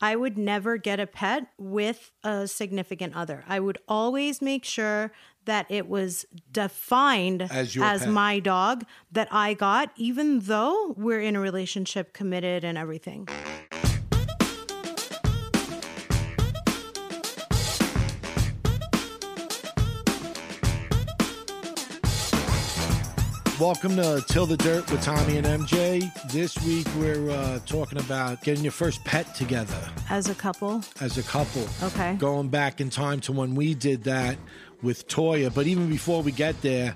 I would never get a pet with a significant other. I would always make sure that it was defined As pet. my dog that I got, even though we're in a relationship, committed, and everything. Welcome to Till the Dirt with Tommy and MJ. This week we're uh, talking about getting your first pet together As a couple, as a couple. Okay. Going back in time to when we did that with Toya. But even before we get there,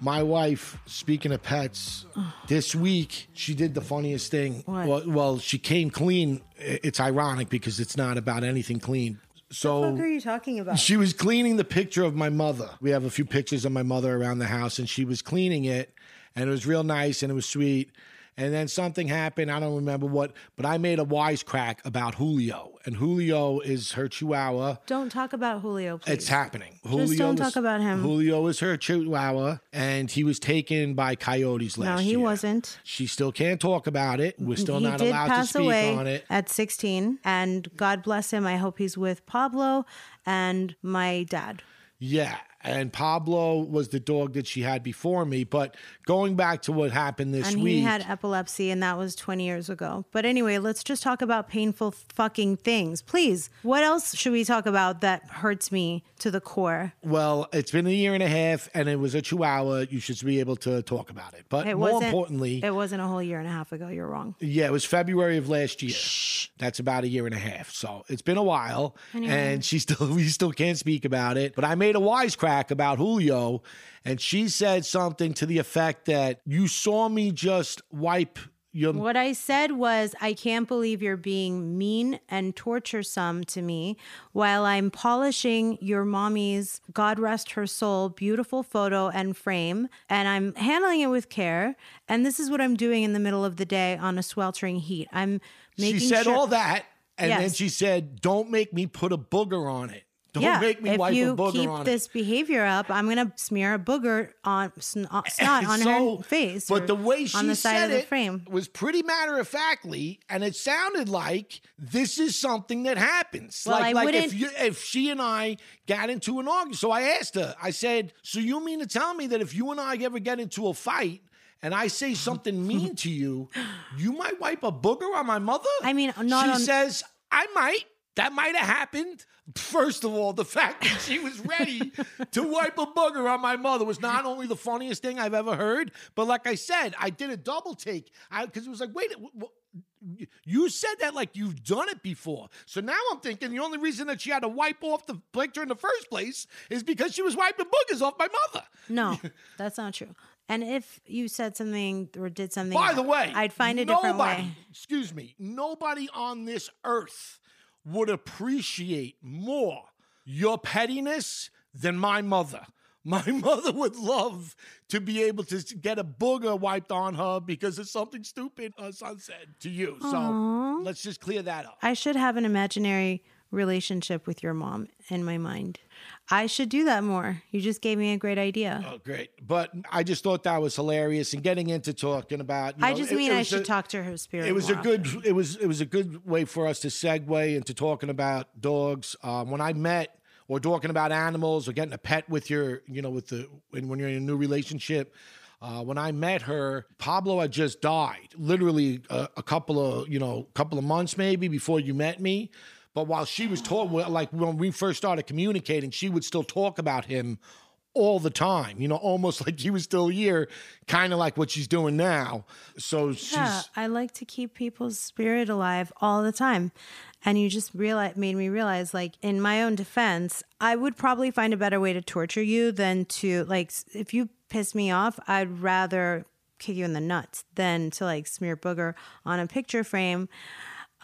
my wife, speaking of pets, this week she did the funniest thing. What? Well, well, she came clean. It's ironic because it's not about anything clean. So what are you talking about? she was cleaning the picture of my mother. We have a few pictures of my mother around the house, and she was cleaning it, and it was real nice and it was sweet. And then something happened. I don't remember what, but I made a wisecrack about Julio, and Julio is her Chihuahua. Don't talk about Julio, please. It's happening. Julio don't is- talk about him. Julio is her Chihuahua, and he was taken by coyotes last year. No, he year. wasn't. She still can't talk about it. We're still he not did allowed pass to speak away on it. at 16, and God bless him. I hope he's with Pablo and my dad. Yeah, and Pablo was the dog that she had before me. But going back to what happened this and week, he had epilepsy, and that was 20 years ago. But anyway, let's just talk about painful fucking things. Please, what else should we talk about that hurts me to the core? well, it's been a year and a half, and it was a Chihuahua. You should be able to talk about it. But It more importantly, it wasn't a whole year and a half ago. You're wrong. yeah, it was February of last year. Shh. That's about a year and a half. So it's been a while, and she still we still can't speak about it. But I made a wisecrack about Julio, and she said something to the effect that you saw me just wipe your What I said was, I can't believe you're being mean and torturesome to me while I'm polishing your mommy's, God rest her soul, beautiful photo and frame. And I'm handling it with care. And this is what I'm doing in the middle of the day on a sweltering heat. I'm making she said sure- all that, and then she said, "Don't make me put a booger on it. Don't yeah, make me if wipe you a booger keep on it." this behavior up, I'm gonna smear a booger on uh, snot on So- her face. But the way she on the side said of the it frame. was pretty matter of factly, and it sounded like this is something that happens. Well, like, I like if you, if she and I got into an argument. So I asked her. I said, "So you mean to tell me that if you and I ever get into a fight?" And I say something mean to you, you might wipe a booger on my mother? I mean, not she on- says, I might. That might have happened. First of all, the fact that she was ready to wipe a booger on my mother was not only the funniest thing I've ever heard, but like I said, I did a double take because it was like, wait, wh- wh- you said that like you've done it before. So now I'm thinking the only reason that she had to wipe off the picture in the first place is because she was wiping boogers off my mother. No, that's not true. And if you said something or did something, By the way, I'd find a different way. Excuse me, nobody on this earth would appreciate more your pettiness than my mother. My mother would love to be able to get a booger wiped on her because of something stupid her son said to you. So let's just clear that up. I should have an imaginary relationship with your mom in my mind. I should do that more. You just gave me a great idea. Oh, great. But I just thought that was hilarious and getting into talking about. you I know, just it- mean it I should a- talk to her spirit. It was a good. often. It was. It was a good way for us to segue into talking about dogs. Um, when I met, or talking about animals, or getting a pet with your, you know, with the when, when you're in a new relationship. Uh, when I met her, Pablo had just died, literally a, a couple of, you know, couple of months maybe before you met me. But while she was talking, like when we first started communicating, she would still talk about him all the time, you know, almost like he was still here, kind of like what she's doing now. So she's. Yeah, I like to keep people's spirit alive all the time. And you just realize made me realize like in my own defense, I would probably find a better way to torture you than to like if you piss me off, I'd rather kick you in the nuts than to like smear booger on a picture frame.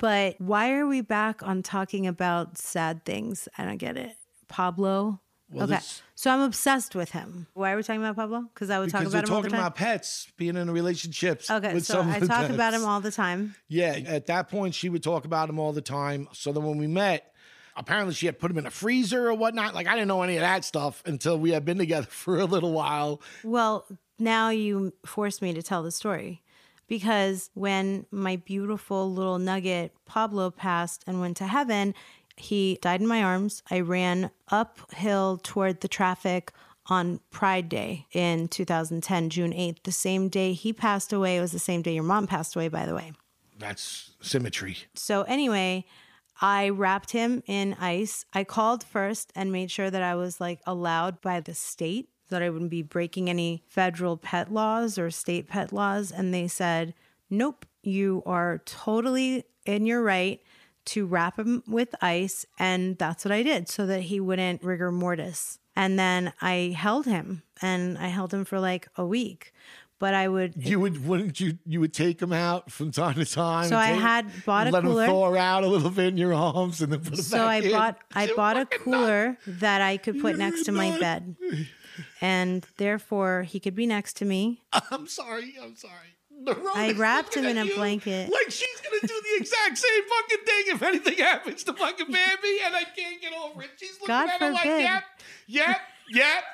But why are we back on talking about sad things? I don't get it. Pablo. Well, okay. this- So I'm obsessed with him. Why are we talking about Pablo? Because I would talk about him all the talking time. about pets being in relationships. okay, with so I talk about him all the time. Yeah, at that point, she would talk about him all the time. So then when we met, apparently she had put him in a freezer or whatnot. Like I didn't know any of that stuff until we had been together for a little while. Well, now you forced me to tell the story because when my beautiful little nugget Pablo passed and went to heaven, he died in my arms. I ran uphill toward the traffic on Pride Day in 2010, June 8th. The same day he passed away, it was the same day your mom passed away, by the way. That's symmetry. So anyway, I wrapped him in ice. I called first and made sure that I was like allowed by the state so that I wouldn't be breaking any federal pet laws or state pet laws and they said, "Nope, you are totally in your right to wrap him with ice." And that's what I did so that he wouldn't rigor mortis. And then I held him and I held him for like a week. But I would You would wouldn't you you would take him out from time to time. So and I take- had bought a let cooler. him thaw out a little bit in your arms and then put him So back I in. bought I bought a fucking cooler that I could put You're next to my bed. And therefore he could be next to me. I'm sorry. I'm sorry. I wrapped him in a blanket. Like she's gonna do the exact same fucking thing if anything happens to fucking Bambi, and I can't get over it. She's looking God at her like, yep, yep, yep.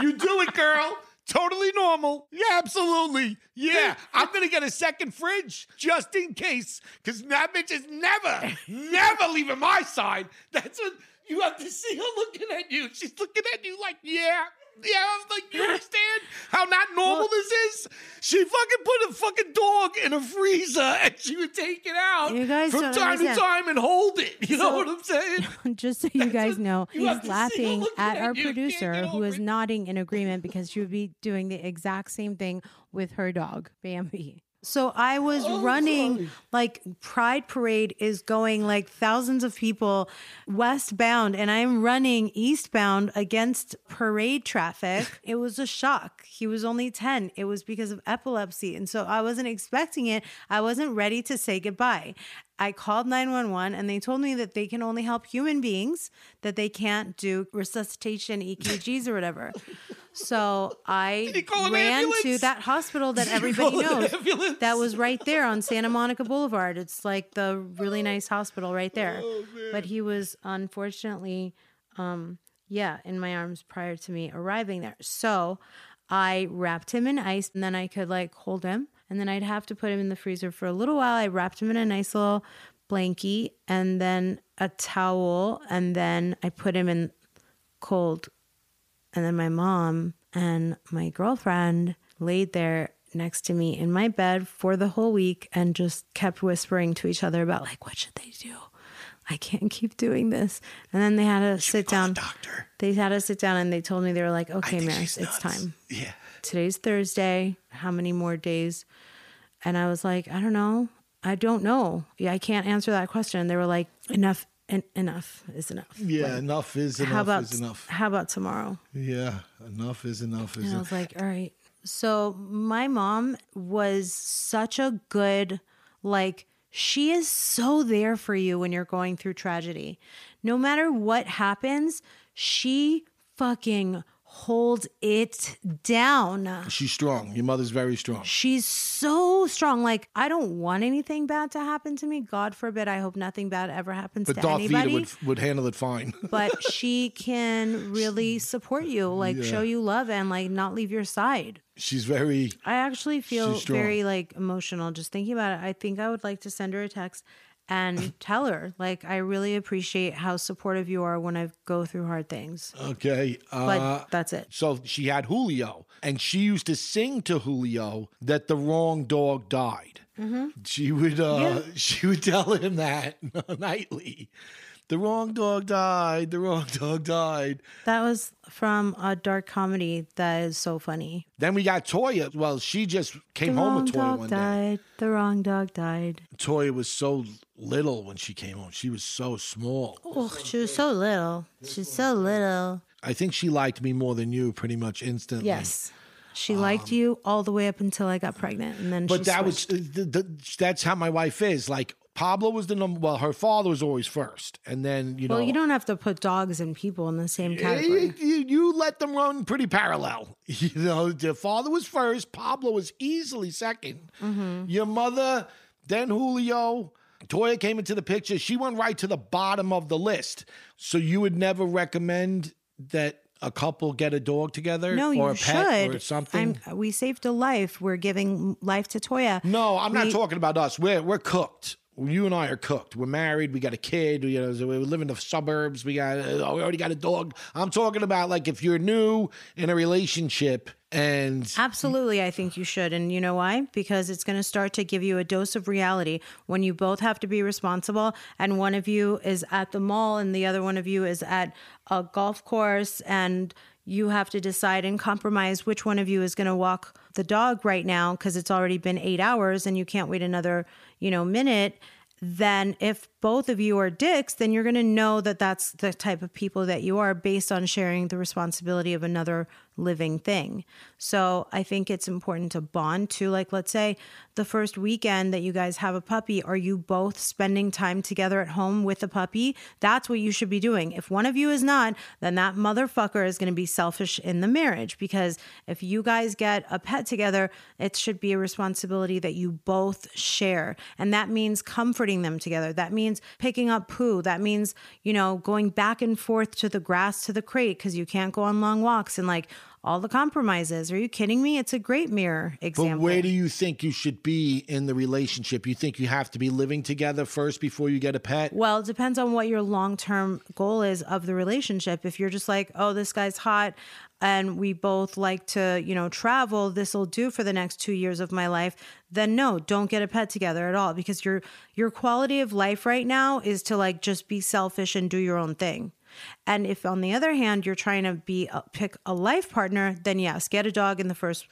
You do it, girl. Totally normal. Yeah, absolutely. Yeah, I'm gonna get a second fridge just in case, because that bitch is never, never leaving my side. That's what you have to see her looking at you. She's looking at you like, yeah. Yeah, I was like, you understand how not normal Well- this is? She fucking put a fucking dog in a freezer and she would take it out You guys from time understand. to time and hold it. You know what I'm saying? Just so you guys know, you he's laughing at at our. Producer who is nodding in agreement because she would be doing the exact same thing with her dog, Bambi. So I was Oh, running sorry. like Pride Parade is going like thousands of people westbound and I'm running eastbound against parade traffic. It was a shock. He was only 10. It was because of epilepsy. And so I wasn't expecting it. I wasn't ready to say goodbye. I called 911 and they told me that they can only help human beings, that they can't do resuscitation, EKGs, or whatever. So I you call an ran to that hospital that everybody knows. That was right there on Santa Monica Boulevard. It's like the really nice hospital right there. Oh, but he was unfortunately, um, yeah, in my arms prior to me arriving there. So I wrapped him in ice and then I could like hold him and then I'd have to put him in the freezer for a little while. I wrapped him in a nice little blankie and then a towel and then I put him in cold and then my mom and my girlfriend laid there next to me in my bed for the whole week and just kept whispering to each other about like what should they do? I can't keep doing this. And then they had to sit down. doctor. They had to sit down and they told me they were like, "Okay, Maris, it's nuts. time. Yeah. Today's Thursday. How many more days?" And I was like, "I don't know. I don't know. Yeah, I can't answer that question." And they were like, "Enough. En- enough is enough. Yeah, enough is enough how about is enough. how about tomorrow?" Yeah, enough is enough is And I was like, all right. So my mom was such a good, like, she is so there for you when you're going through tragedy. No matter what happens, she fucking hold it down. She's strong. Your mother's very strong. She's so strong. Like, I don't want anything bad to happen to me. God forbid. I hope nothing bad ever happens But to Darth anybody. would, would handle it fine. but she can really support you, like show you love and like not leave your side. She's very. I actually feel very like emotional just thinking about it. I think I would like to send her a text and tell her like I really appreciate how supportive you are when I go through hard things. Okay. But Uh, that's it. so she had Julio, and she used to sing to Julio that the wrong dog died. She would uh, she would tell him that nightly. The wrong dog died. The wrong dog died. That was from a dark comedy that is so funny. Then we got Toya. Well, she just came the home with Toya one day. died. The wrong dog died. Toya was so little when she came home. She was so small. Oh, she was so little. She's so little. I think she liked me more than you pretty much instantly. Yes. She liked you all the way up until I got pregnant, and then Um, But that switched. was the, the, that's how my wife is. Like Pablo was the number. Well, her father was always first, and then you know. Well, you don't have to put dogs and people in the same category. you- you let them run pretty parallel. You know, the father was first. Pablo was easily 2nd Mm-hmm. Your mother, then Julio. Toya came into the picture. She went right to the bottom of the list. So you would never recommend that a couple get a dog together, No, or you a pet, should. or something. I'm, we saved a life. We're giving life to Toya. No, I'm not talking about us. We're we're cooked. You and I are cooked. We're married. We got a kid. You know, we live in the suburbs. We got. Uh, we already got a dog. I'm talking about like if you're new in a relationship and Absolutely, I think you should. And you know why? Because it's going to start to give you a dose of reality when you both have to be responsible, and one of you is at the mall and the other one of you is at a golf course, and you have to decide and compromise which one of you is going to walk the dog right now because it's already been eight hours and you can't wait another, you know, minute. Then, if both of you are dicks, then you're going to know that that's the type of people that you are based on sharing the responsibility of another living thing. So, I think it's important to bond too. Like, let's say the first weekend that you guys have a puppy, are you both spending time together at home with the puppy? That's what you should be doing. If one of you is not, then that motherfucker is going to be selfish in the marriage because if you guys get a pet together, it should be a responsibility that you both share. And that means comforting them together. That means picking up poo. That means, you know, going back and forth to the grass to the crate because you can't go on long walks and like all the compromises. Are you kidding me? It's a great mirror example. but where do you think you should be in the relationship? You think you have to be living together first before you get a pet? Well, it depends on what your long term goal is of the relationship. If you're just like, oh, this guy's hot and we both like to, you know, travel, this will do for the next two years of my life, then no, don't get a pet together at all because your your quality of life right now is to like just be selfish and do your own thing. And if on the other hand you're trying to be a, pick a life partner, then yes, get a dog in the first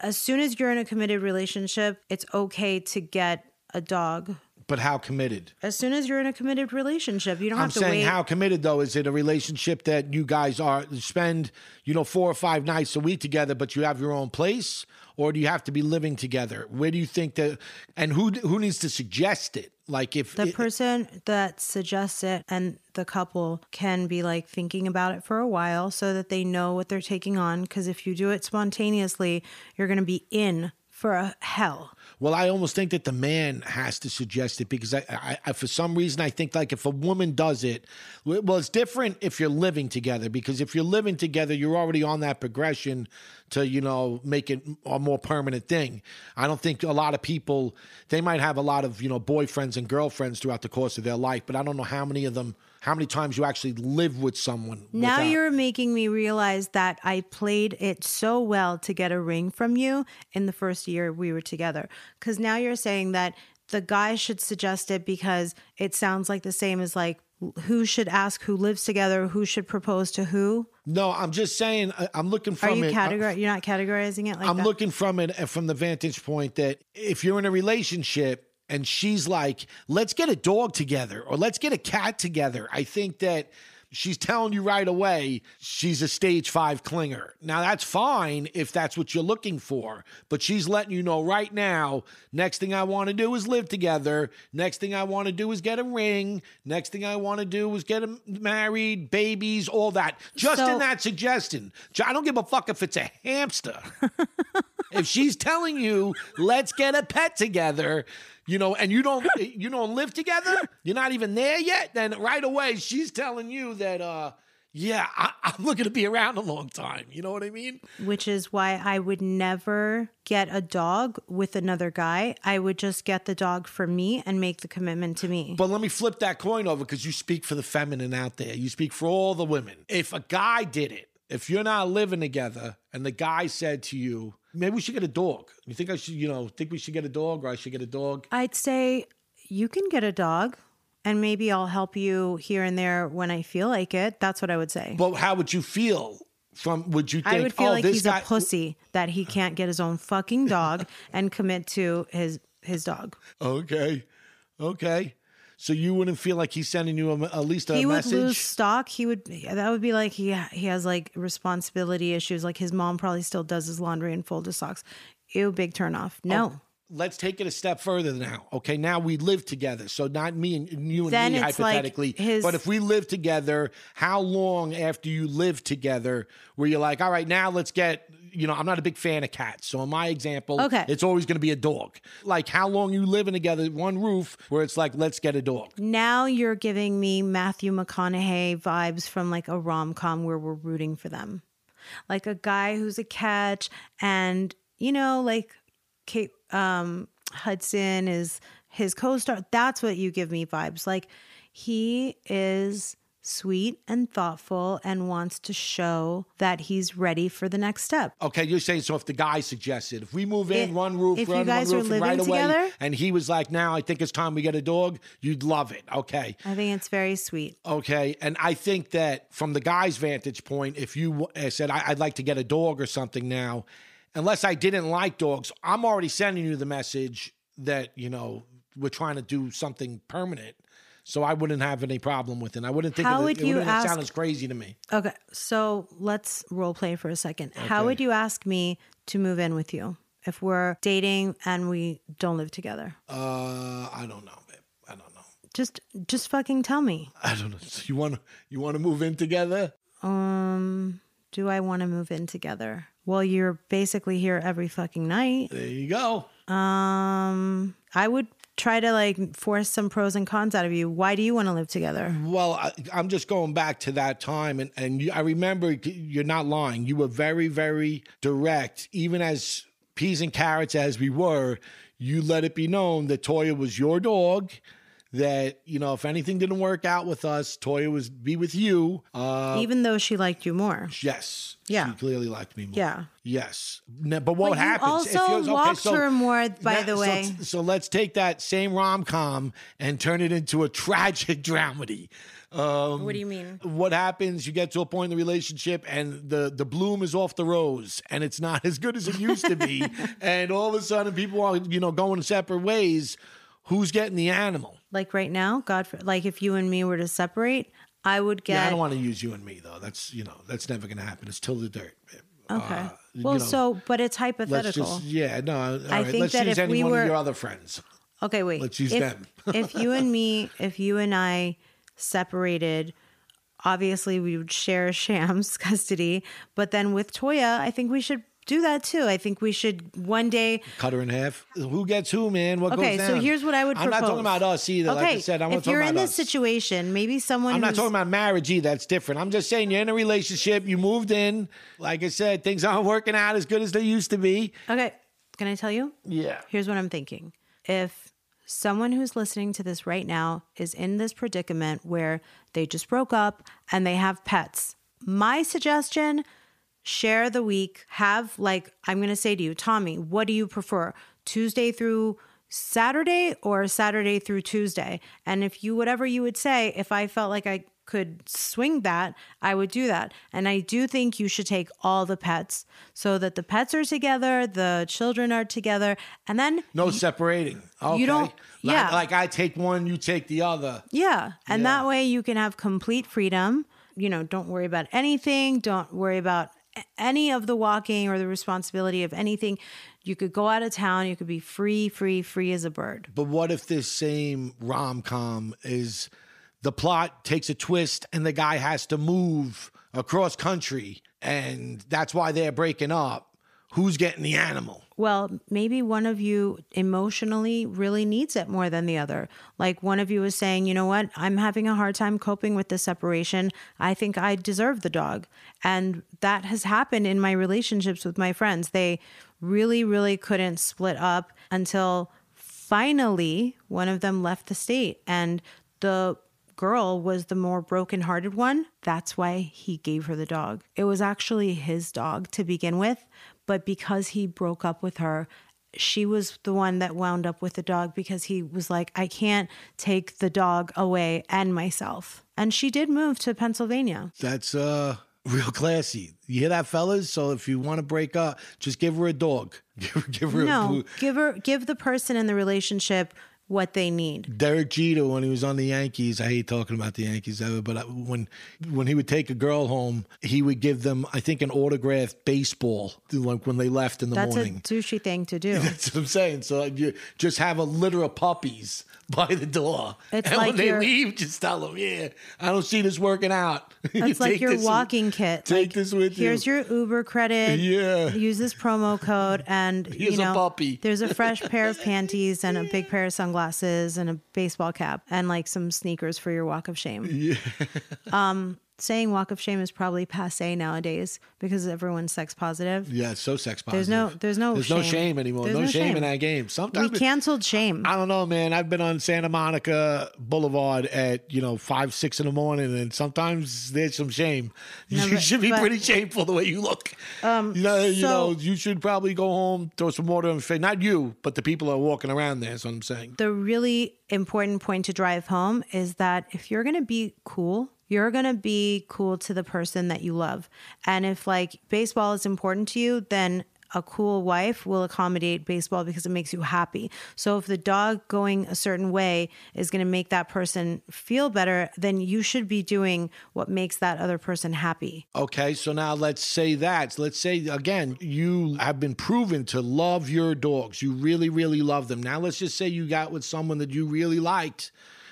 as soon as you're in a committed relationship, it's okay to get a dog But how committed? as soon as you're in a committed relationship, you don't I'm have to saying wait. how committed though is it a relationship that you guys are spend you know four or five nights a week together, but you have your own place, or do you have to be living together? Where do you think that? And who who needs to suggest it? Like if the it- person that suggests it and the couple can be like thinking about it for a while so that they know what they're taking on. Because if you do it spontaneously, you're going to be in for a hell. Well, I almost think that the man has to suggest it because I, I, I, for some reason, I think like if a woman does it, well, it's different if you're living together because if you're living together, you're already on that progression to, you know, make it a more permanent thing. I don't think a lot of people, they might have a lot of, you know, boyfriends and girlfriends throughout the course of their life, but I don't know how many of them, how many times you actually live with someone. Now without- you're making me realize that I played it so well to get a ring from you in the first year we were together. Because now you're saying that the guy should suggest it because it sounds like the same as like who should ask who lives together, who should propose to who. No, I'm just saying, I- I'm looking from. Are you it. categor- You're not categorizing it like I'm that. looking from it uh, from the vantage point that if you're in a relationship and she's like, "Let's get a dog together or let's get a cat together," I think that she's telling you right away she's a stage five clinger. Now, that's fine if that's what you're looking for, but she's letting you know right now next thing I want to do is live together. Next thing I want to do is get a ring. Next thing I want to do is get married, babies, all that. Just So- in that suggestion. I don't give a fuck if it's a hamster. if she's telling you let's get a pet together you know and you don't you don't live together? You're not even there yet? Then right away she's telling you that uh yeah I, i'm looking to be around a long time. You know what i mean? Which is why I would never get a dog with another guy. I would just get the dog for me and make the commitment to me. but let me flip that coin over because you speak for the feminine out there. You speak for all the women. If a guy did it if you're not living together and the guy said to you maybe we should get a dog you think i should you know think we should get a dog or i should get a dog I'd say you can get a dog and maybe I'll help you here and there when I feel like it. That's what I would say. but how would you feel from would you think I would feel oh, like he's guy, a pussy that he can't get his own fucking dog and commit to his his dog. Okay. Okay. So you wouldn't feel like he's sending you a, at least a he would message? lose stock. He would that would be like he he has like responsibility issues. Like his mom probably still does his laundry and fold his socks. Ew, big turn off. Oh, no. Let's take it a step further now. Okay, now we live together. So not me and you and Then me it's like hypothetically. his- But if we live together, how long after you live together where you're like, all right, now let's get you know, I'm not a big fan of cats. So in my example, Okay. it's always gonna be a dog. Like how long you living together, one roof, where it's like, let's get a dog. Now you're giving me Matthew McConaughey vibes from like a rom com where we're rooting for them. Like a guy who's a catch and you know, like Kate um Hudson is his co-star. That's what you give me vibes. Like he is sweet and thoughtful and wants to show that he's ready for the next step. Okay, you're saying so if the guy suggested, if we move in It- one roof, if you guys one roof, living right away, together? and he was like, "Now I think it's time we get a dog," you'd love it. Okay, I think it's very sweet. okay, and I think that from the guy's vantage point, if you uh, said I- I'd like to get a dog or something now, unless I didn't like dogs, I'm already sending you the message that you know we're trying to do something permanent. So I wouldn't have any problem with it. I wouldn't think How it, would it you ask- sound as crazy to me. Okay, so let's role play for a second. How would you ask me to move in with you if we're dating and we don't live together? Uh, I don't know, babe. I don't know. Just just fucking tell me. I don't know. So you want to you want to move in together? Um, do I want to move in together? Well, you're basically here every fucking night. There you go. Um, I would try to like force some pros and cons out of you. Why do you want to live together? Well, I, I'm just going back to that time, and and you, I remember you're not lying. You were very, very direct, even as peas and carrots as we were. You let it be known that Toya was your dog. That you know, if anything didn't work out with us, Toya was be with you. Uh, Even though she liked you more. yes, Yeah. she clearly liked me more. Yeah. Yes, No, but what But you happens? if also you're- walked her more, by the so- way. So, let's take that same rom com and turn it into a tragic dramedy. Um, What do you mean? what happens? You get to a point in the relationship, and the the bloom is off the rose, and it's not as good as it used to be. and all of a sudden, people are you know going separate ways. Who's getting the animal? Like right now, God, for, like if you and me were to separate, I would get. Yeah, I don't want to use you and me though. That's you know that's never going to happen. It's till the dirt. Okay. Uh, you well, know, so but it's let's hypothetical. just yeah no. all I right, think let's that use if any we one were- of your other friends. Okay, wait. Let's use if, them. if you and me, if you and I separated, obviously we would share Shams custody. But then with Toya, I think we should do that too. I think we should one day. Cut her in half. Who gets who, man? What Okay, goes so here's what I would I'm not talking about us either. Okay, like I said, I'm not talking about us. if you're in this us. situation, maybe someone. I'm not talking about marriage either. That's different. I'm just saying you're in a relationship. You moved in. Like I said, things aren't working out as good as they used to be. Okay, can I tell you? Yeah. Here's what I'm thinking. If someone who's listening to this right now is in this predicament where they just broke up and they have pets, my suggestion share the week. Have, like, I'm going to say to you, Tommy, what do you prefer? Tuesday through Saturday or Saturday through Tuesday? And if you, whatever you would say, if I felt like I could swing that, I would do that. And I do think you should take all the pets so that the pets are together, the children are together, and then No separating. Okay. don't- Like- yeah. Like, I take one, you take the other. yeah, and Yeah. that way you can have complete freedom. you know, don't worry about anything. Don't worry about any of the walking or the responsibility of anything. You could go out of town. You could be free, free, free as a bird. But what if this same rom com is the plot takes a twist and the guy has to move across country and that's why they're breaking up? Who's getting the animal? Well, maybe one of you emotionally really needs it more than the other. Like one of you is saying, you know what, I'm having a hard time coping with the separation. I think I deserve the dog. And that has happened in my relationships with my friends. They really, really couldn't split up until finally one of them left the state. And the girl was the more brokenhearted one. That's why he gave her the dog. It was actually his dog to begin with, but because he broke up with her, she was the one that wound up with the dog because he was like, I can't take the dog away and myself. And she did move to Pennsylvania. That's uh real classy. You hear that, fellas? So if you want to break up, just give her a dog. Give her, give her a No, boo- give her give the person in the relationship what they need. Derek Jeter when he was on the Yankees. I hate talking about the Yankees ever, but when when he would take a girl home, he would give them, I think, an autographed baseball, like when they left in the That's morning. a douchey thing to do. That's what I'm saying. So you just have a litter of puppies by the door, It's and like when they leave, just tell them, "Yeah, I don't see this working out." It's like your walking kit. Take Like, this with Here's you. Here's your Uber credit. Yeah. Use this promo code, and Here's you a know, puppy. there's a fresh pair of panties and a big pair of sunglasses and a baseball cap and like some sneakers for your walk of shame. Yeah. um, saying walk of shame is probably passe nowadays because everyone's sex positive. Yeah, it's so sex positive. There's no- there's no there's no shame. shame anymore. There's no, no shame, shame. in that game. Sometimes We canceled shame. I don't know, man. I've been on Santa Monica Boulevard at you know five, six in the morning, and sometimes there's some shame. No, you but- should be but- pretty shameful the way you look. Um, you know, you know, you should probably go home, throw some water on your face. Not you, but the people that are walking around there. That's what I'm saying. the really important point to drive home is that if you're going to be cool, you're going to be cool to the person that you love. And if like baseball is important to you, then a cool wife will accommodate baseball because it makes you happy. So if the dog going a certain way is going to make that person feel better, then you should be doing what makes that other person happy. Okay, so now let's say that. Let's say again, you have been proven to love your dogs. You really, really love them. Now let's just say you got with someone that you really liked.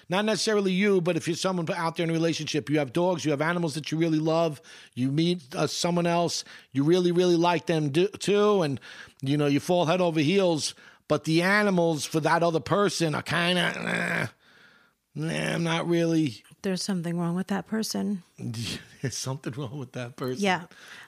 Not necessarily you, but if you're someone out there in a relationship, you have dogs, you have animals that you really love. You meet uh, someone else, you really, really like them do, too, and you know you fall head over heels. But the animals for that other person are kind of, nah, nah, I'm not really. There's something wrong with that person. There's something wrong with that person. Yeah.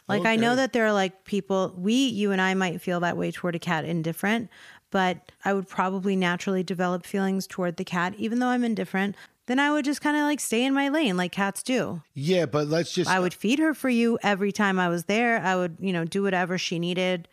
Like I know that there are like people we you and I might feel that way toward a cat indifferent, but I would probably naturally develop feelings toward the cat even though I'm indifferent. Then I would just kind of like stay in my lane like cats do. Yeah, but let's just. I would feed her for you every time I was there. I would, you know, do whatever she needed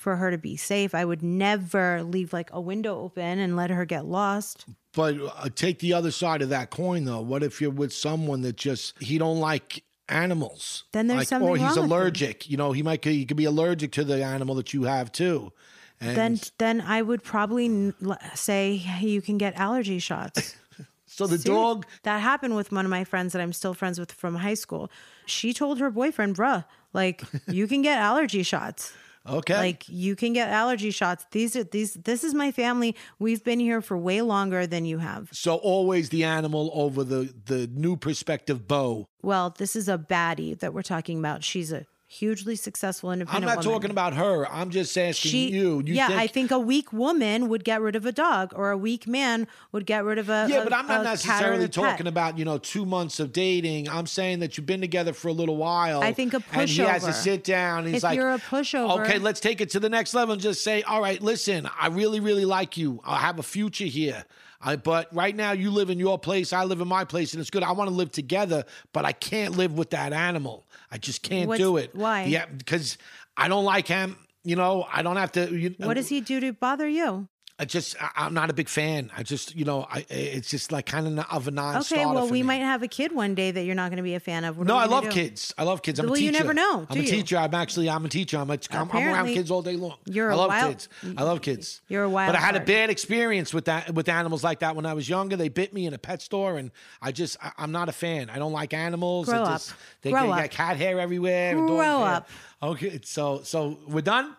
for her to be safe. I would never leave like a window open and let her get lost. But uh, take the other side of that coin, though. What if you're with someone that just he don't like animals? Then there's like, something or he's wrong with him. allergic. You know, he might he could be allergic to the animal that you have too. And Then then I would probably say you can get allergy shots. so the Ser- dog. That happened with one of my friends that I'm still friends with from high school. She told her boyfriend, bruh, like, you can get allergy shots. Okay. Like you can get allergy shots. These are these this is my family. We've been here for way longer than you have. so always the animal over the the new perspective bow. Well, this is a baddie that we're talking about. She's a hugely successful independent. I'm not woman. talking about her. I'm just asking she, you. You yeah, think, I think a weak woman would get rid of a dog, or a weak man would get rid of a Yeah, a- but I'm not a cat or necessarily talking about you know two months of dating. I'm saying that you've been together for a little while. I think a pushover. And he has to sit down. He's If like, you're a pushover- okay, let's take it to the next level and just say, all right, listen, I really, really like you. I have a future here. I, but right now, you live in your place, I live in my place, and it's good. I want to live together, but I can't live with that animal. I just can't What's- do it. why? Yeah, because I don't like him. You know, I don't have to. You, What does he do to bother you? I just I, I'm not a big fan. I just you know I it's just like kind of of a non-starter. Okay, well, we me. might have a kid one day that you're not going to be a fan of. What No, I love do? kids. I love kids. I'm a teacher. you never know, I'm a you? teacher. I'm actually I'm a teacher. I'm, a, I'm, I'm around kids all day long. you're I a love wild- kids. I love kids. You're a wild But I had a bad experience with that with animals like that when I was younger. They bit me in a pet store, and I just I, I'm not a fan. I don't like animals. Grow I up. They, Grow they up. got cat hair everywhere. Grow hair. up. Okay, so so we're done.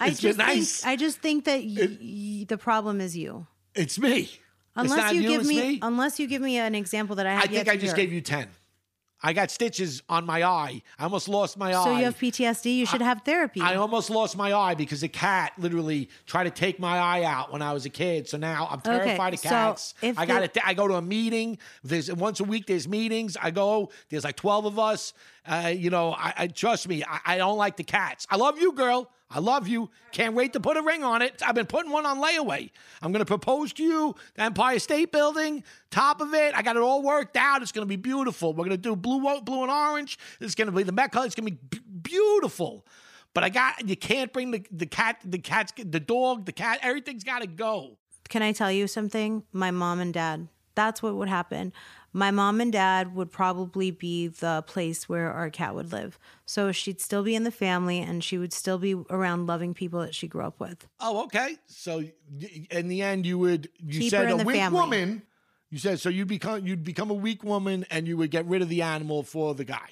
I just nice. think I just think that y- y- the problem is you. it's me. it's Unless not you, you, give it's me, me. unless you give me an example that I have I think I just hear. gave you ten. I got stitches on my eye. I almost lost my eye. So you have PTSD. You should have therapy. I almost lost my eye because a cat literally tried to take my eye out when I was a kid. So now I'm Okay, terrified of so cats. if I got the- to I go to a meeting. There's once a week. There's meetings. I go. There's like twelve of us. Uh, you know, I, I trust me. I, I don't like the cats. I love you, girl. I love you. Can't wait to put a ring on it. I've been putting one on layaway. I'm going to propose to you, the Empire State Building, top of it. I got it all worked out. It's going to be beautiful. We're going to do blue, blue and orange. It's going to be the color. It's going to be beautiful. But I got you can't bring the the cat, the cat's, the dog, the cat. Everything's got to go. Can I tell you something? My mom and dad. That's what would happen. My mom and dad would probably be the place where our cat would live. So she'd still be in the family and she would still be around loving people that she grew up with. Oh, okay. So in the end, you would you Keep said a weak family. woman. You said so you'd become you'd become a weak woman and you would get rid of the animal for the guy.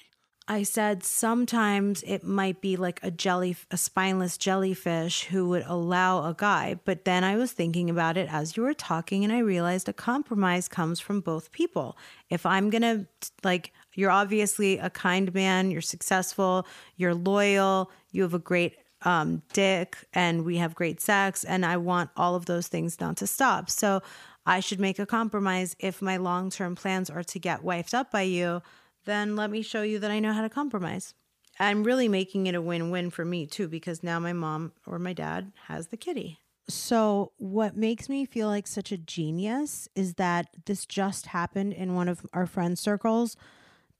I said sometimes it might be like a jelly, a spineless jellyfish who would allow a guy. But then I was thinking about it as you were talking, and I realized a compromise comes from both people. If I'm gonna like, you're obviously a kind man, you're successful, you're loyal, you have a great um, dick, and we have great sex, and I want all of those things not to stop. So I should make a compromise if my long term plans are to get wifed up by you then let me show you that I know how to compromise. I'm really making it a win win for me too, because now my mom or my dad has the kitty. So, what makes me feel like such a genius is that this just happened in one of our friend circles.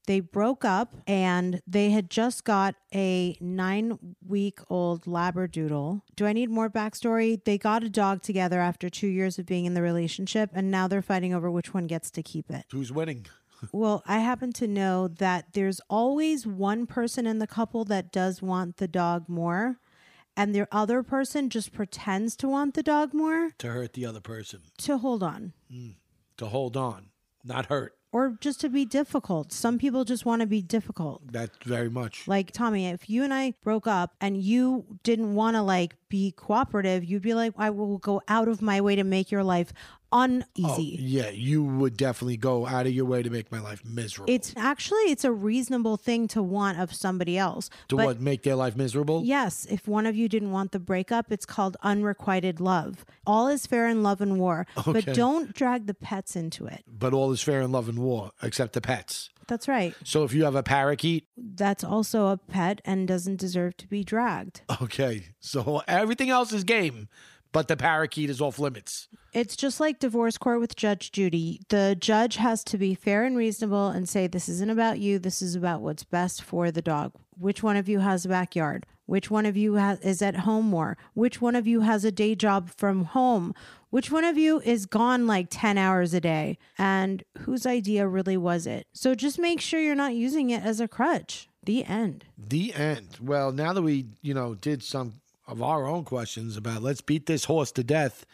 They broke up and they had just got a nine week old Labradoodle. Do I need more backstory? They got a dog together after two years of being in the relationship, and now they're fighting over which one gets to keep it. Who's winning? Well, I happen to know that there's always one person in the couple that does want the dog more, and the other person just pretends to want the dog more To hurt the other person. to hold on mm. To hold on, not hurt. or just to be difficult. Some people just want to be difficult. That's very much. Like Tommy, if you and I broke up and you didn't want to like be cooperative, you'd be like, I will go out of my way to make your life Oh, uneasy. yeah, you would definitely go out of your way to make my life miserable. It's actually it's a reasonable thing to want of somebody else. to but what make their life miserable. Yes, if one of you didn't want the breakup, it's called unrequited love. All is fair in love and war, Okay. but don't drag the pets into it. But all is fair in love and war, except the pets. That's right. So if you have a parakeet, That's also a pet and doesn't deserve to be dragged. okay. So everything else is game, but the parakeet is off limits. It's just like divorce court with Judge Judy. The judge has to be fair and reasonable and say, This isn't about you. This is about what's best for the dog. Which one of you has a backyard? Which one of you has, is at home more? Which one of you has a day job from home? Which one of you is gone like 10 hours a day? And whose idea really was it? So just make sure you're not using it as a crutch. The end. The end. Well, now that we, you know, did some of our own questions about let's beat this horse to death,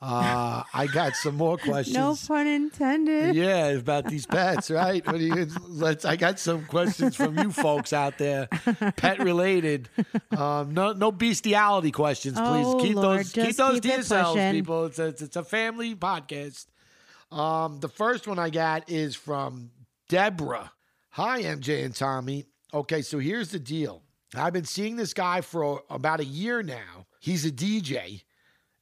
uh, I got some more questions. No pun intended. Yeah, about these pets, right? You, let's. I got some questions from you folks out there, pet related. Um, no, no bestiality questions, please. Oh, keep Lord, those, keep those keep to yourselves, pushing. people. It's a, it's a family podcast. Um, the first one I got is from Deborah. Hi, MJ and Tommy. Okay, so here's the deal. I've been seeing this guy for about a year now. He's a DJ.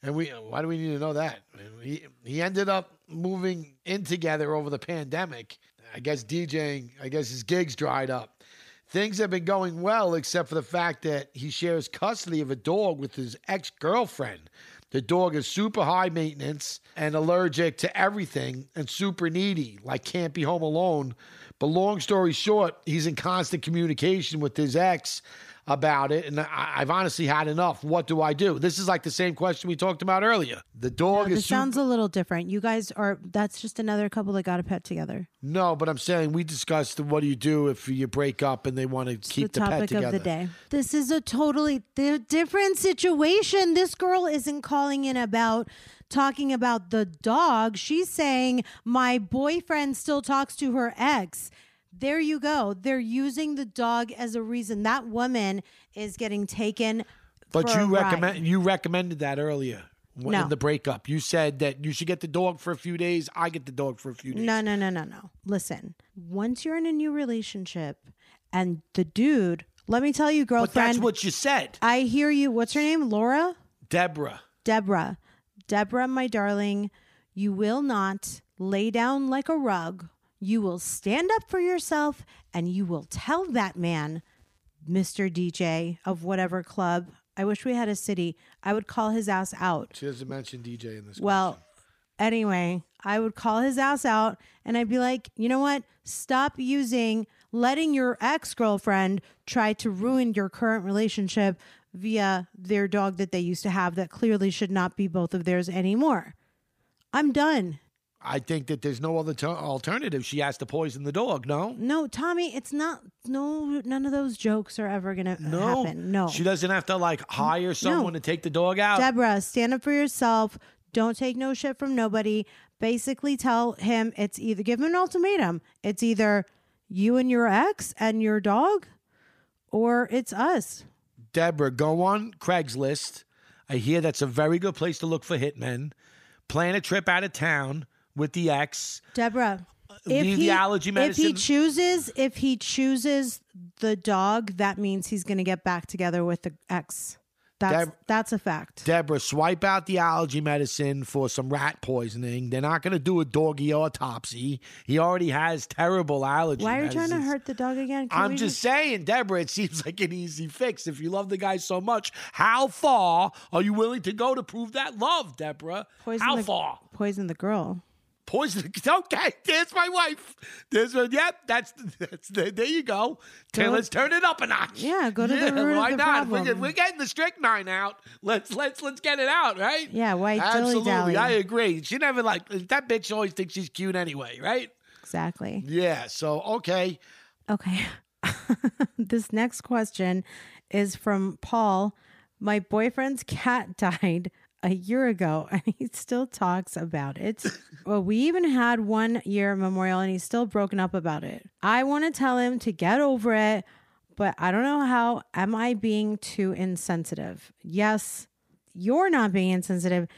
And we why do we need to know that? He he ended up moving in together over the pandemic. I guess DJing, I guess his gigs dried up. Things have been going well, except for the fact that he shares custody of a dog with his ex girlfriend. The dog is super high maintenance and allergic to everything and super needy, like can't be home alone, But long story short, he's in constant communication with his ex about it. And I, I've honestly had enough. What do I do? This is like the same question we talked about earlier. The dog This is. sounds a little different. You guys are, that's just another couple that got a pet together. no, but I'm saying we discussed what do you do if you break up and they want to keep the the, topic pet together. of the day. This is a totally di- different situation. This girl isn't calling in about talking about the dog. She's saying my boyfriend still talks to her ex. There you go. They're using the dog as a reason. That woman is getting taken. But you recommend you recommended that earlier w- No. in the breakup. You said that you should get the dog for a few days. I get the dog for a few days. No, no, no, no, no. Listen, once you're in a new relationship and the dude, let me tell you, but that's what you said, I hear you. What's her name? Laura? Deborah. Deborah. Deborah, my darling, you will not lay down like a rug. You will stand up for yourself and you will tell that man, Mr. DJ of whatever club. I wish we had a city. I would call his ass out. She doesn't mention DJ in this. Well, anyway, I would call his ass out and I'd be like, you know what? Stop using, letting your ex girlfriend try to ruin your current relationship via their dog that they used to have that clearly should not be both of theirs anymore. I'm done. I think that there's no other alternative. She has to poison the dog. No, No, Tommy, it's not, no, none of those jokes are ever going to no, happen. No. She doesn't have to like hire someone to take the dog out. Deborah, stand up for yourself. Don't take no shit from nobody. Basically, tell him it's either give him an ultimatum. It's either you and your ex and your dog, or it's us. Deborah, go on Craigslist. I hear that's a very good place to look for hitmen. Plan a trip out of town with the ex. Deborah, uh, leave the allergy medicine. If he chooses, if he chooses the dog, that means he's going to get back together with the ex. That's Deb- that's a fact. Deborah, swipe out the allergy medicine for some rat poisoning. They're not going to do a doggy autopsy. He already has terrible allergies. Why are you trying to hurt the dog again? Can I'm we just saying, Deborah, it seems like an easy fix. If you love the guy so much, how far are you willing to go to prove that love, Deborah? poison how the, far? Poison the girl. Poison. Okay, there's my wife. There's a, yep. That's that's there, you go. Go- let's turn it up a notch. Yeah, go to the Yeah, root of why the not? We're, we're getting the strychnine out. Let's let's let's get it out, right? Yeah, why Absolutely. I agree. She never like that bitch. Always thinks she's cute anyway, right? Exactly. Yeah. So okay. Okay. this next question is from Paul. My boyfriend's cat died a year ago and he still talks about it. well, we even had one year memorial and he's still broken up about it. I want to tell him to get over it, but I don't know how. Am I being too insensitive? Yes, you're not being insensitive.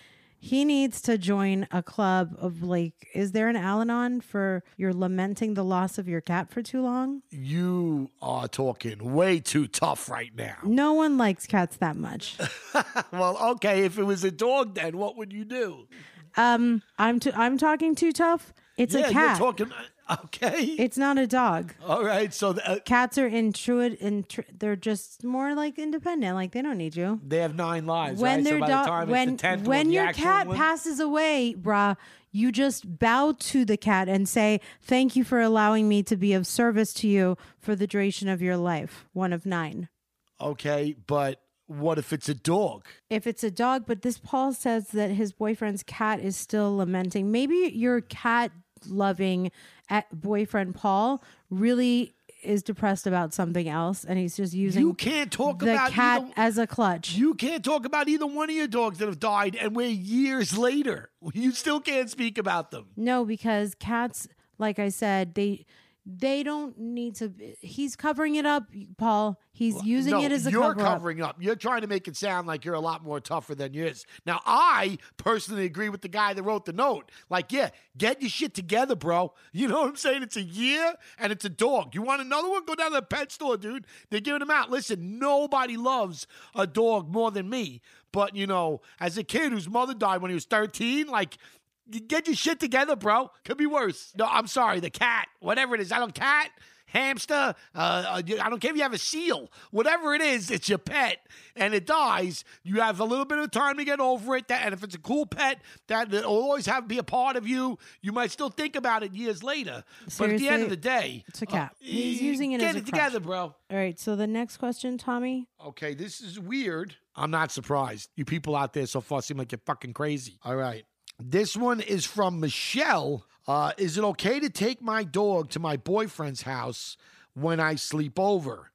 He needs to join a club of like, is there an Al Anon for you're lamenting the loss of your cat for too long? You are talking way too tough right now. No one likes cats that much. Well, okay, if it was a dog, then what would you do? Um, I'm t- I'm talking too tough. It's yeah, a cat. you're talking. Okay. it's not a dog. All right. So the, uh, Cats are intruid. Intru- they're just more like independent. Like they don't need you. they have nine lives. when right? their so by dog, the time when it's the tenth when one, the your actual cat one- passes away, brah, you just bow to the cat and say, "Thank you for allowing me to be of service to you for the duration of your life." One of nine. Okay, but what if it's a dog? if it's a dog, but this Paul says that his boyfriend's cat is still lamenting. Maybe your cat loving eh, boyfriend Paul really is depressed about something else and he's just using You can't talk the about cat either- as a clutch. You can't talk about either one of your dogs that have died, and we're years later. You still can't speak about them. no, because cats, like I said, they they don't need to he's covering it up, Paul. He's using no, it as a you're cover up. covering up. You're trying to make it sound like you're a lot more tougher than you is. Now, I personally agree with the guy that wrote the note. Like, yeah, get your shit together, bro. You know what I'm saying? It's a year and it's a dog. You want another one? Go down to the pet store, dude. They're giving them out. Listen, nobody loves a dog more than me. But you know, as a kid whose mother died when he was 13, like. Get your shit together, bro. Could be worse. No, I'm sorry. The cat, whatever it is, I don't cat. hamster. Uh, uh, I don't care if you have a seal, whatever it is, it's your pet, and it dies. You have a little bit of time to get over it. That, and if it's a cool pet that will always have be a part of you, you might still think about it years later. but at the end of the day, it's a cat. uh, He's using it get as a it crutch. together, bro. All right. So the next question, Tommy. Okay, this is weird. I'm not surprised. You people out there so far seem like you're fucking crazy. All right. This one is from Michelle. Uh, is it okay to take my dog to my boyfriend's house when I sleep over?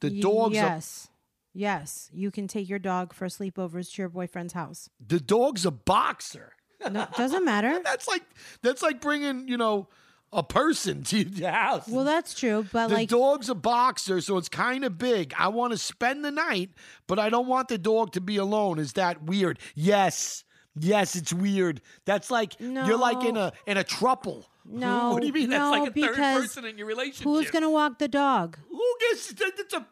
The dog's a, Yes. Yes. You can take your dog for sleepovers to your boyfriend's house. the dog's a boxer. No, doesn't matter. That's like that's like bringing you know a person to your house. Well, that's true, but the like dog's a boxer, so it's kind of big. I want to spend the night, but I don't want the dog to be alone. Is that weird? Yes. Yes, it's weird. That's like you're like in a in a trouble. no, what do you mean? no, That's like a third because person in your relationship. who's gonna walk the dog? Who gets it's a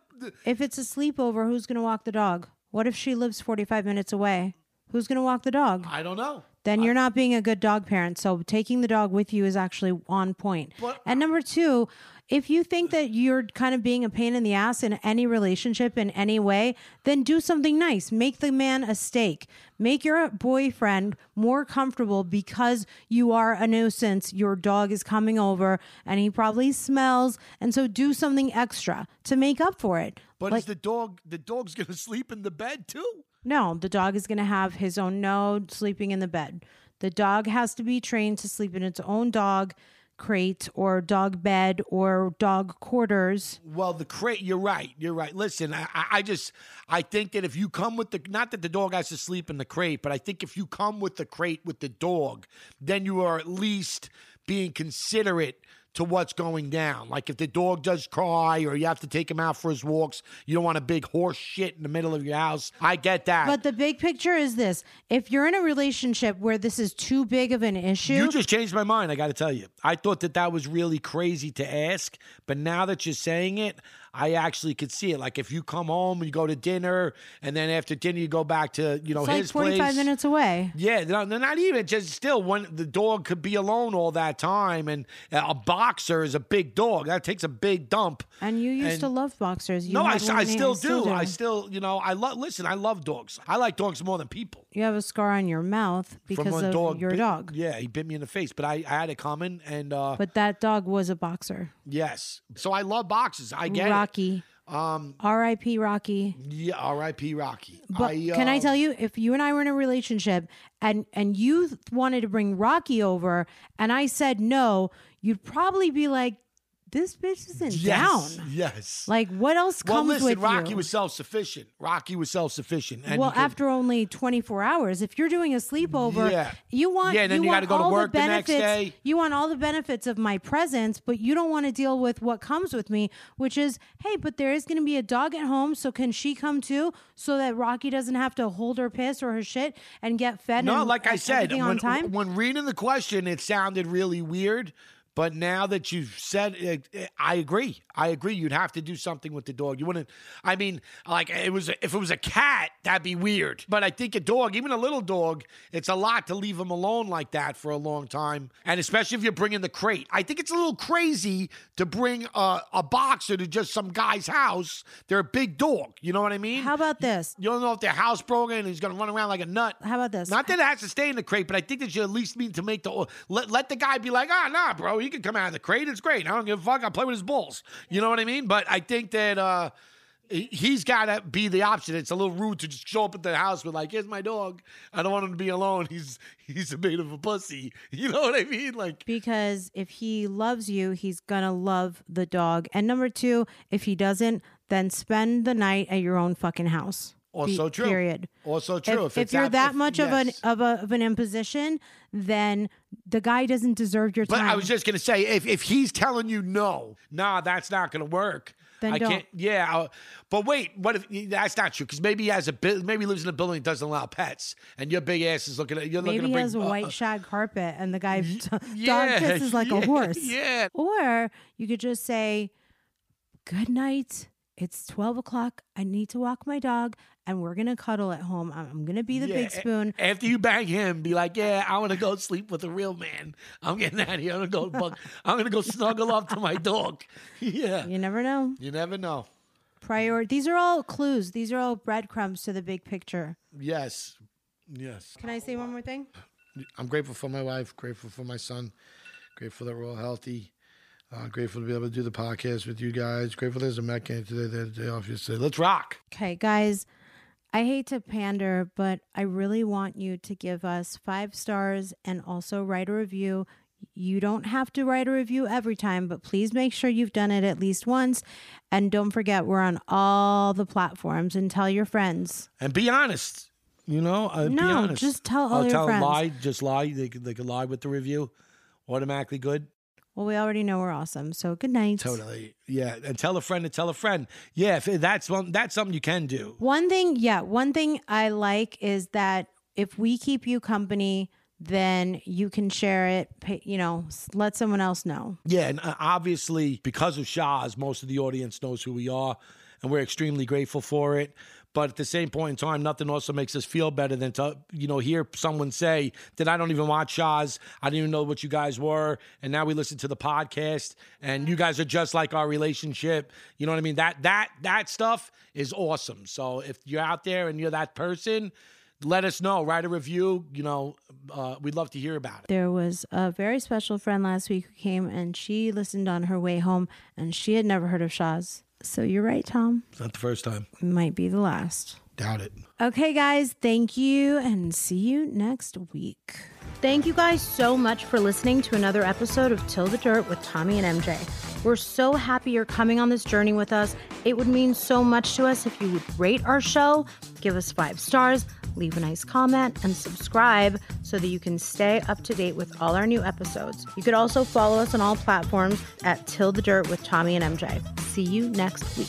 If it's a sleepover, who's gonna walk the dog? What if she lives forty-five minutes away? Who's gonna walk the dog? I don't know. Then you're not being a good dog parent. So taking the dog with you is actually on point. But- and number two, if you think that you're kind of being a pain in the ass in any relationship in any way, then do something nice. Make the man a steak. Make your boyfriend more comfortable because you are a nuisance. Your dog is coming over and he probably smells. And so do something extra to make up for it. But Like- is the dog the dog's gonna sleep in the bed too? No, the dog is going to have his own node sleeping in the bed. The dog has to be trained to sleep in its own dog crate or dog bed or dog quarters. Well, the crate. You're right. You're right. Listen, I, I- just I think that if you come with the not that the dog has to sleep in the crate, but I think if you come with the crate with the dog, then you are at least being considerate to what's going down. Like if the dog does cry or you have to take him out for his walks, you don't want a big horse shit in the middle of your house. I get that. But the big picture is this if you're in a relationship where this is too big of an issue, You just changed my mind. I got to tell you, I thought that that was really crazy to ask, but now that you're saying it, I actually could see it. Like if you come home and you go to dinner, and then after dinner you go back to you know it's like his 45 place. minutes away. Yeah, they're not even just still when the dog could be alone all that time, and a boxer is a big dog that takes a big dump. And you used And- to love boxers. You no, I, had s- one I still do. I still, you know, I love. Listen, I love dogs. I like dogs more than people. You have a scar on your mouth because of dog your bit- dog. Yeah, he bit me in the face, but I, I had it coming, and uh, But that dog was a boxer. yes, so I love boxes. I get it. Rocky. Um, R.I.P. Rocky. yeah, R.I.P. Rocky. But can I uh, tell you, if you and I were in a relationship and and you th- wanted to bring Rocky over, and I said no, you'd probably be like, "This bitch isn't Yes, down." yes. Like, what else comes with it? well, comes listen, with Rocky you? was self-sufficient. Rocky was self-sufficient. Well, he could- after only 24 hours, if you're doing a sleepover, Yeah. you want Yeah, then you want gotta go to all work the the next benefits. day. You want all the benefits of my presence, but you don't want to deal with what comes with me, which is, hey, but there is going to be a dog at home, so can she come too, so that Rocky doesn't have to hold her piss or her shit and get fed? No, and, like I said, when, time. when reading the question, it sounded really weird. But now that you've said it, it- I agree. I agree. You'd have to do something with the dog. You wouldn't. I mean, like it was. If it was a cat, that'd be weird. But I think a dog, even a little dog, it's a lot to leave him alone like that for a long time. And especially if you're bringing the crate, I think it's a little crazy to bring a, a boxer to just some guy's house. They're a big dog. You know what I mean? How about this? You don't know if they're housebroken and he's going to run around like a nut. How about this? Not that it has to stay in the crate, but I think that you at least need to make the let, let the guy be like, ah, nah, bro, he can come out of the crate. It's great. I don't give a fuck. I'll play with his balls. You know what I mean? But I think that uh, he- he's got to be the option. It's a little rude to just show up at the house with like, here's my dog. I don't want him to be alone. He's he's a bit of a pussy. You know what I mean? Like, because if he loves you, he's gonna love the dog. And number two, if he doesn't, then spend the night at your own fucking house. Also true. Period. Also true. If, If it's you're that- if- much of an of a of an imposition, then the guy doesn't deserve your But time. But I was just gonna say, if if he's telling you no, nah, that's not gonna work. Then I don't. can't. Yeah, uh, but wait, what if that's not true? Because maybe he has a maybe he lives in a building that doesn't allow pets, and your big ass is looking at you're Maybe looking he to bring has a white uh, shag carpet and the guy dog yeah, pisses like yeah, a horse. Yeah, Or you could just say, "Good night, it's 12 o'clock. I need to walk my dog and we're to cuddle at home. I'm, to be the Yeah, big spoon. After you bang him, be like, "Yeah, I want to go sleep with a real man. I'm getting out of here. I'm gonna go. bug- I'm gonna go snuggle up to my dog." Yeah, You never know. you never know. Priority. These are all clues. These are all breadcrumbs to the big picture. Yes, yes. Can I say one more thing? I'm grateful for my wife. Grateful for my son. Grateful that we're all healthy. Uh, grateful to be able to do the podcast with you guys. Grateful there's a Met game today. They had a day off yesterday. Let's rock. Okay, guys, I hate to pander, but I really want you to give us five stars and also write a review. You don't have to write a review every time, but please make sure you've done it at least once. And don't forget, we're on all the platforms and tell your friends. And be honest. You know, uh, be No, honest. just tell all oh, your tell friends. lie. Just lie. They could, they could lie with the review. Automatically good. Well, we already know we're awesome. So good night. Totally. Yeah. And tell a friend to tell a friend. Yeah. If that's one, that's something you can do. One thing, yeah, one thing I like is that if we keep you company, then you can share it, you know, let someone else know. Yeah, and uh, obviously because of Shahs, most of the audience knows who we are, and we're extremely grateful for it. But at the same point in time, nothing also makes us feel better than to you know hear someone say that I don't even watch Shahs, I didn't even know what you guys were, and now we listen to the podcast, and you guys are just like our relationship. You know what I mean? That that that stuff is awesome. So if you're out there and you're that person. Let us know. Write a review. You know, uh, we'd love to hear about it. There was a very special friend last week who came and she listened on her way home and she had never heard of Shahs. So you're right, Tom. It's not the first time. Might be the last. Doubt it. Okay, guys, thank you and see you next week. Thank you guys so much for listening to another episode of Till the Dirt with Tommy and MJ. We're so happy you're coming on this journey with us. It would mean so much to us if you would rate our show, give us five stars, leave a nice comment, and subscribe so that you can stay up to date with all our new episodes. You could also follow us on all platforms at Till the Dirt with Tommy and MJ. See you next week.